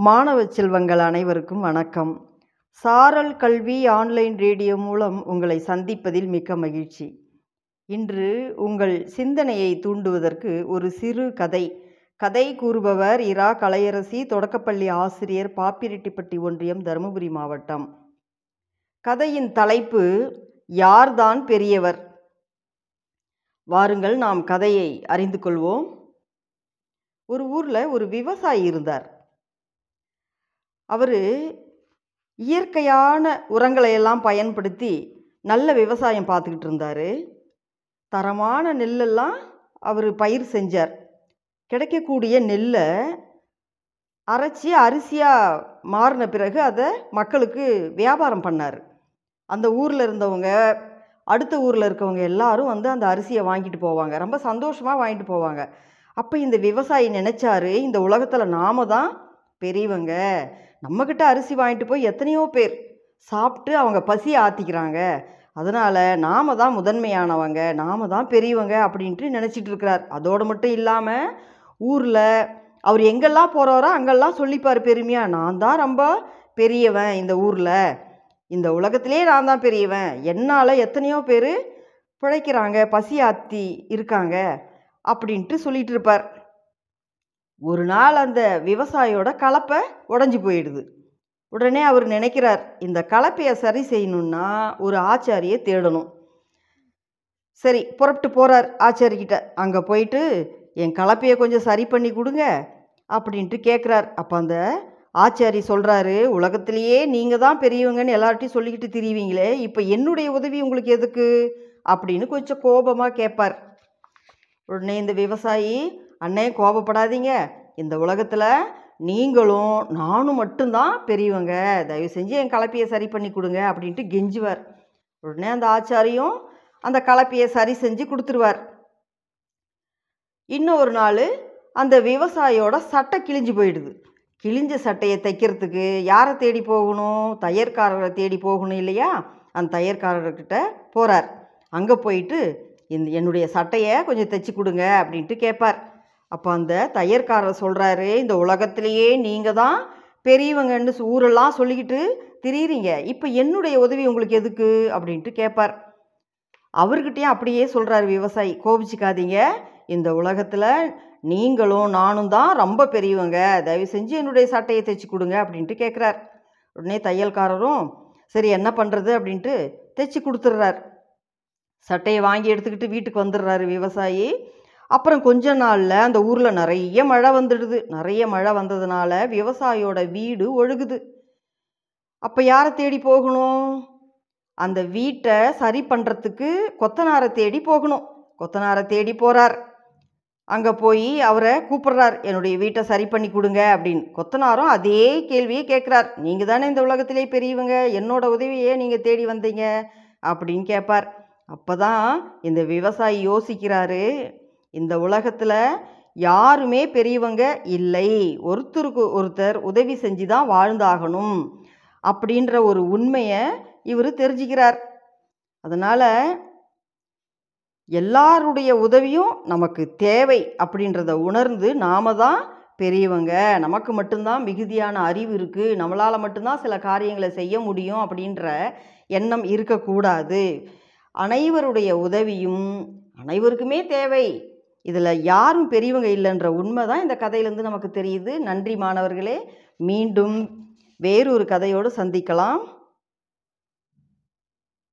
மாணவ செல்வங்கள் அனைவருக்கும் வணக்கம். சாரல் கல்வி ஆன்லைன் ரேடியோ மூலம் உங்களை சந்திப்பதில் மிக்க மகிழ்ச்சி. இன்று உங்கள் சிந்தனையை தூண்டுவதற்கு ஒரு சிறு கதை. கதை கூறுபவர் இரா கலையரசி தொடக்கப்பள்ளி ஆசிரியர் பாப்பிரெட்டிப்பட்டி ஒன்றியம் தருமபுரி மாவட்டம். கதையின் தலைப்பு யார்தான் பெரியவர்? வாருங்கள் நாம் கதையை அறிந்து கொள்வோம். ஒரு ஊரில் ஒரு விவசாயி இருந்தார். அவர் இயற்கையான உரங்களை எல்லாம் பயன்படுத்தி நல்ல விவசாயம் பார்த்துக்கிட்டு இருந்தார். தரமான நெல்லெல்லாம் அவர் பயிர் செஞ்சார். கிடைக்கக்கூடிய நெல்லை அரைச்சி அரிசியாக மாறின பிறகு அதை மக்களுக்கு வியாபாரம் பண்ணார். அந்த ஊரில் இருந்தவங்க அடுத்த ஊரில் இருக்கவங்க எல்லாரும் வந்து அந்த அரிசியை வாங்கிட்டு போவாங்க. ரொம்ப சந்தோஷமாக வாங்கிட்டு போவாங்க. அப்போ இந்த விவசாயி நினச்சாரு இந்த உலகத்தில் நாம தான் பெரியவங்க நம்மக்கிட்ட அரிசி வாங்கிட்டு போய் எத்தனையோ பேர் சாப்பிட்டு அவங்க பசியை ஆற்றிக்கிறாங்க அதனால் நாம தான் முதன்மையானவங்க நாம் தான் பெரியவங்க அப்படின்ட்டு நினச்சிட்டு இருக்கிறார். அதோடு மட்டும் இல்லாமல் ஊரில் அவர் எங்கெல்லாம் போகிறாரோ அங்கெல்லாம் சொல்லிப்பார் பெருமையாக நான் தான் ரொம்ப பெரியவன் இந்த ஊரில். இந்த உலகத்திலே நான் தான் பெரியவன். என்னால் எத்தனையோ பேர் பிழைக்கிறாங்க பசி ஆற்றி இருக்காங்க. அப்படின்ட்டு சொல்லிகிட்டு இருப்பார். ஒரு நாள் அந்த விவசாயியோட கலப்பை உடஞ்சி போயிடுது. உடனே அவர் நினைக்கிறார் இந்த கலப்பையை சரி செய்யணுன்னா ஒரு ஆச்சாரியை தேடணும். சரி புறப்பட்டு போகிறார் ஆச்சாரிக்கிட்ட அங்கே போயிட்டு என் கலப்பையை கொஞ்சம் சரி பண்ணி கொடுங்க அப்படின்ட்டு கேட்குறார் அப்போ அந்த ஆச்சாரி சொல்கிறாரு உலகத்திலேயே நீங்கள் தான் பெரியவங்கன்னு எல்லார்ட்டையும் சொல்லிக்கிட்டு திரிவீங்களே இப்போ என்னுடைய உதவி உங்களுக்கு எதுக்கு? அப்படின்னு கொஞ்சம் கோபமாக கேட்பார் உடனே இந்த விவசாயி அண்ணே கோபப்படாதீங்க. இந்த உலகத்தில் நீங்களும் நானும் மட்டும்தான் பெரியவங்க. தயவு செஞ்சு என் கலப்பையை சரி பண்ணி கொடுங்க அப்படின்ட்டு கெஞ்சுவார். உடனே அந்த ஆச்சாரியும் அந்த கலப்பையை சரி செஞ்சு கொடுத்துருவார். இன்னும் ஒரு நாள் அந்த விவசாயியோட சட்டை கிழிஞ்சு போயிடுது. கிழிஞ்ச சட்டையை தைக்கிறதுக்கு யாரை தேடி போகணும்? தையற்காரரை தேடி போகணும் இல்லையா? அந்த தையற்காரர்கிட்ட போகிறார் அங்கே போயிட்டு இந்த என்னுடைய சட்டையை கொஞ்சம் தைச்சி கொடுங்க அப்படின்ட்டு கேட்பார். அப்போ அந்த தையற்காரர் சொல்கிறாரு இந்த உலகத்திலேயே நீங்கள் தான் பெரியவங்கன்னு ஊரெல்லாம் சொல்லிக்கிட்டு திரியிறீங்க. இப்போ என்னுடைய உதவி உங்களுக்கு எதுக்கு? அப்படின்ட்டு கேட்பார் அவர்கிட்டயே அப்படியே சொல்கிறார் விவசாயி கோபிச்சிக்காதீங்க. இந்த உலகத்தில் நீங்களும் நானும் தான் ரொம்ப பெரியவங்க. தயவு செஞ்சு என்னுடைய சட்டையை தைச்சி கொடுங்க அப்படின்ட்டு கேட்குறார் உடனே தையல்காரரும் சரி என்ன பண்ணுறது அப்படின்ட்டு தைச்சி கொடுத்துட்றார். சட்டையை வாங்கி எடுத்துக்கிட்டு வீட்டுக்கு வந்துடுறாரு விவசாயி. அப்புறம் கொஞ்ச நாளில் அந்த ஊரில் நிறைய மழை வந்துடுது. நிறைய மழை வந்ததுனால விவசாயியோட வீடு ஒழுகுது. அப்போ யாரை தேடி போகணும்? அந்த வீட்டை சரி பண்ணுறதுக்கு கொத்தனாரை தேடி போகணும். கொத்தனாரை தேடி போகிறார் அங்கே போய் அவரை கூப்பிட்றார். என்னுடைய வீட்டை சரி பண்ணி கொடுங்க அப்படின்னு. கொத்தனாரும் அதே கேள்வியை கேட்குறார். நீங்கள் தானே இந்த உலகத்திலே பெரியவங்க. என்னோட உதவியே நீங்கள் தேடி வந்தீங்க அப்படின்னு கேட்பார். அப்போ தான் இந்த விவசாயி யோசிக்கிறாரு இந்த உலகத்தில் யாருமே பெரியவங்க இல்லை. ஒருத்தருக்கு ஒருத்தர் உதவி செஞ்சு தான் வாழ்ந்தாகணும் அப்படின்ற ஒரு உண்மையை இவர் தெரிஞ்சுக்கிறார். அதனால் எல்லாருடைய உதவியும் நமக்கு தேவை அப்படின்றத உணர்ந்து நாம தான் பெரியவங்க. நமக்கு மட்டும்தான் மிகுதியான அறிவு இருக்குது நம்மளால் மட்டும்தான் சில காரியங்களை செய்ய முடியும் அப்படின்ற எண்ணம் இருக்கக்கூடாது. அனைவருடைய உதவியும் அனைவருக்குமே தேவை. இதில் யாரும் பெரியவங்க இல்லைன்ற உண்மை தான் இந்த கதையிலேருந்து நமக்கு தெரியுது. நன்றி மாணவர்களே. மீண்டும் வேறொரு கதையோடு சந்திக்கலாம்.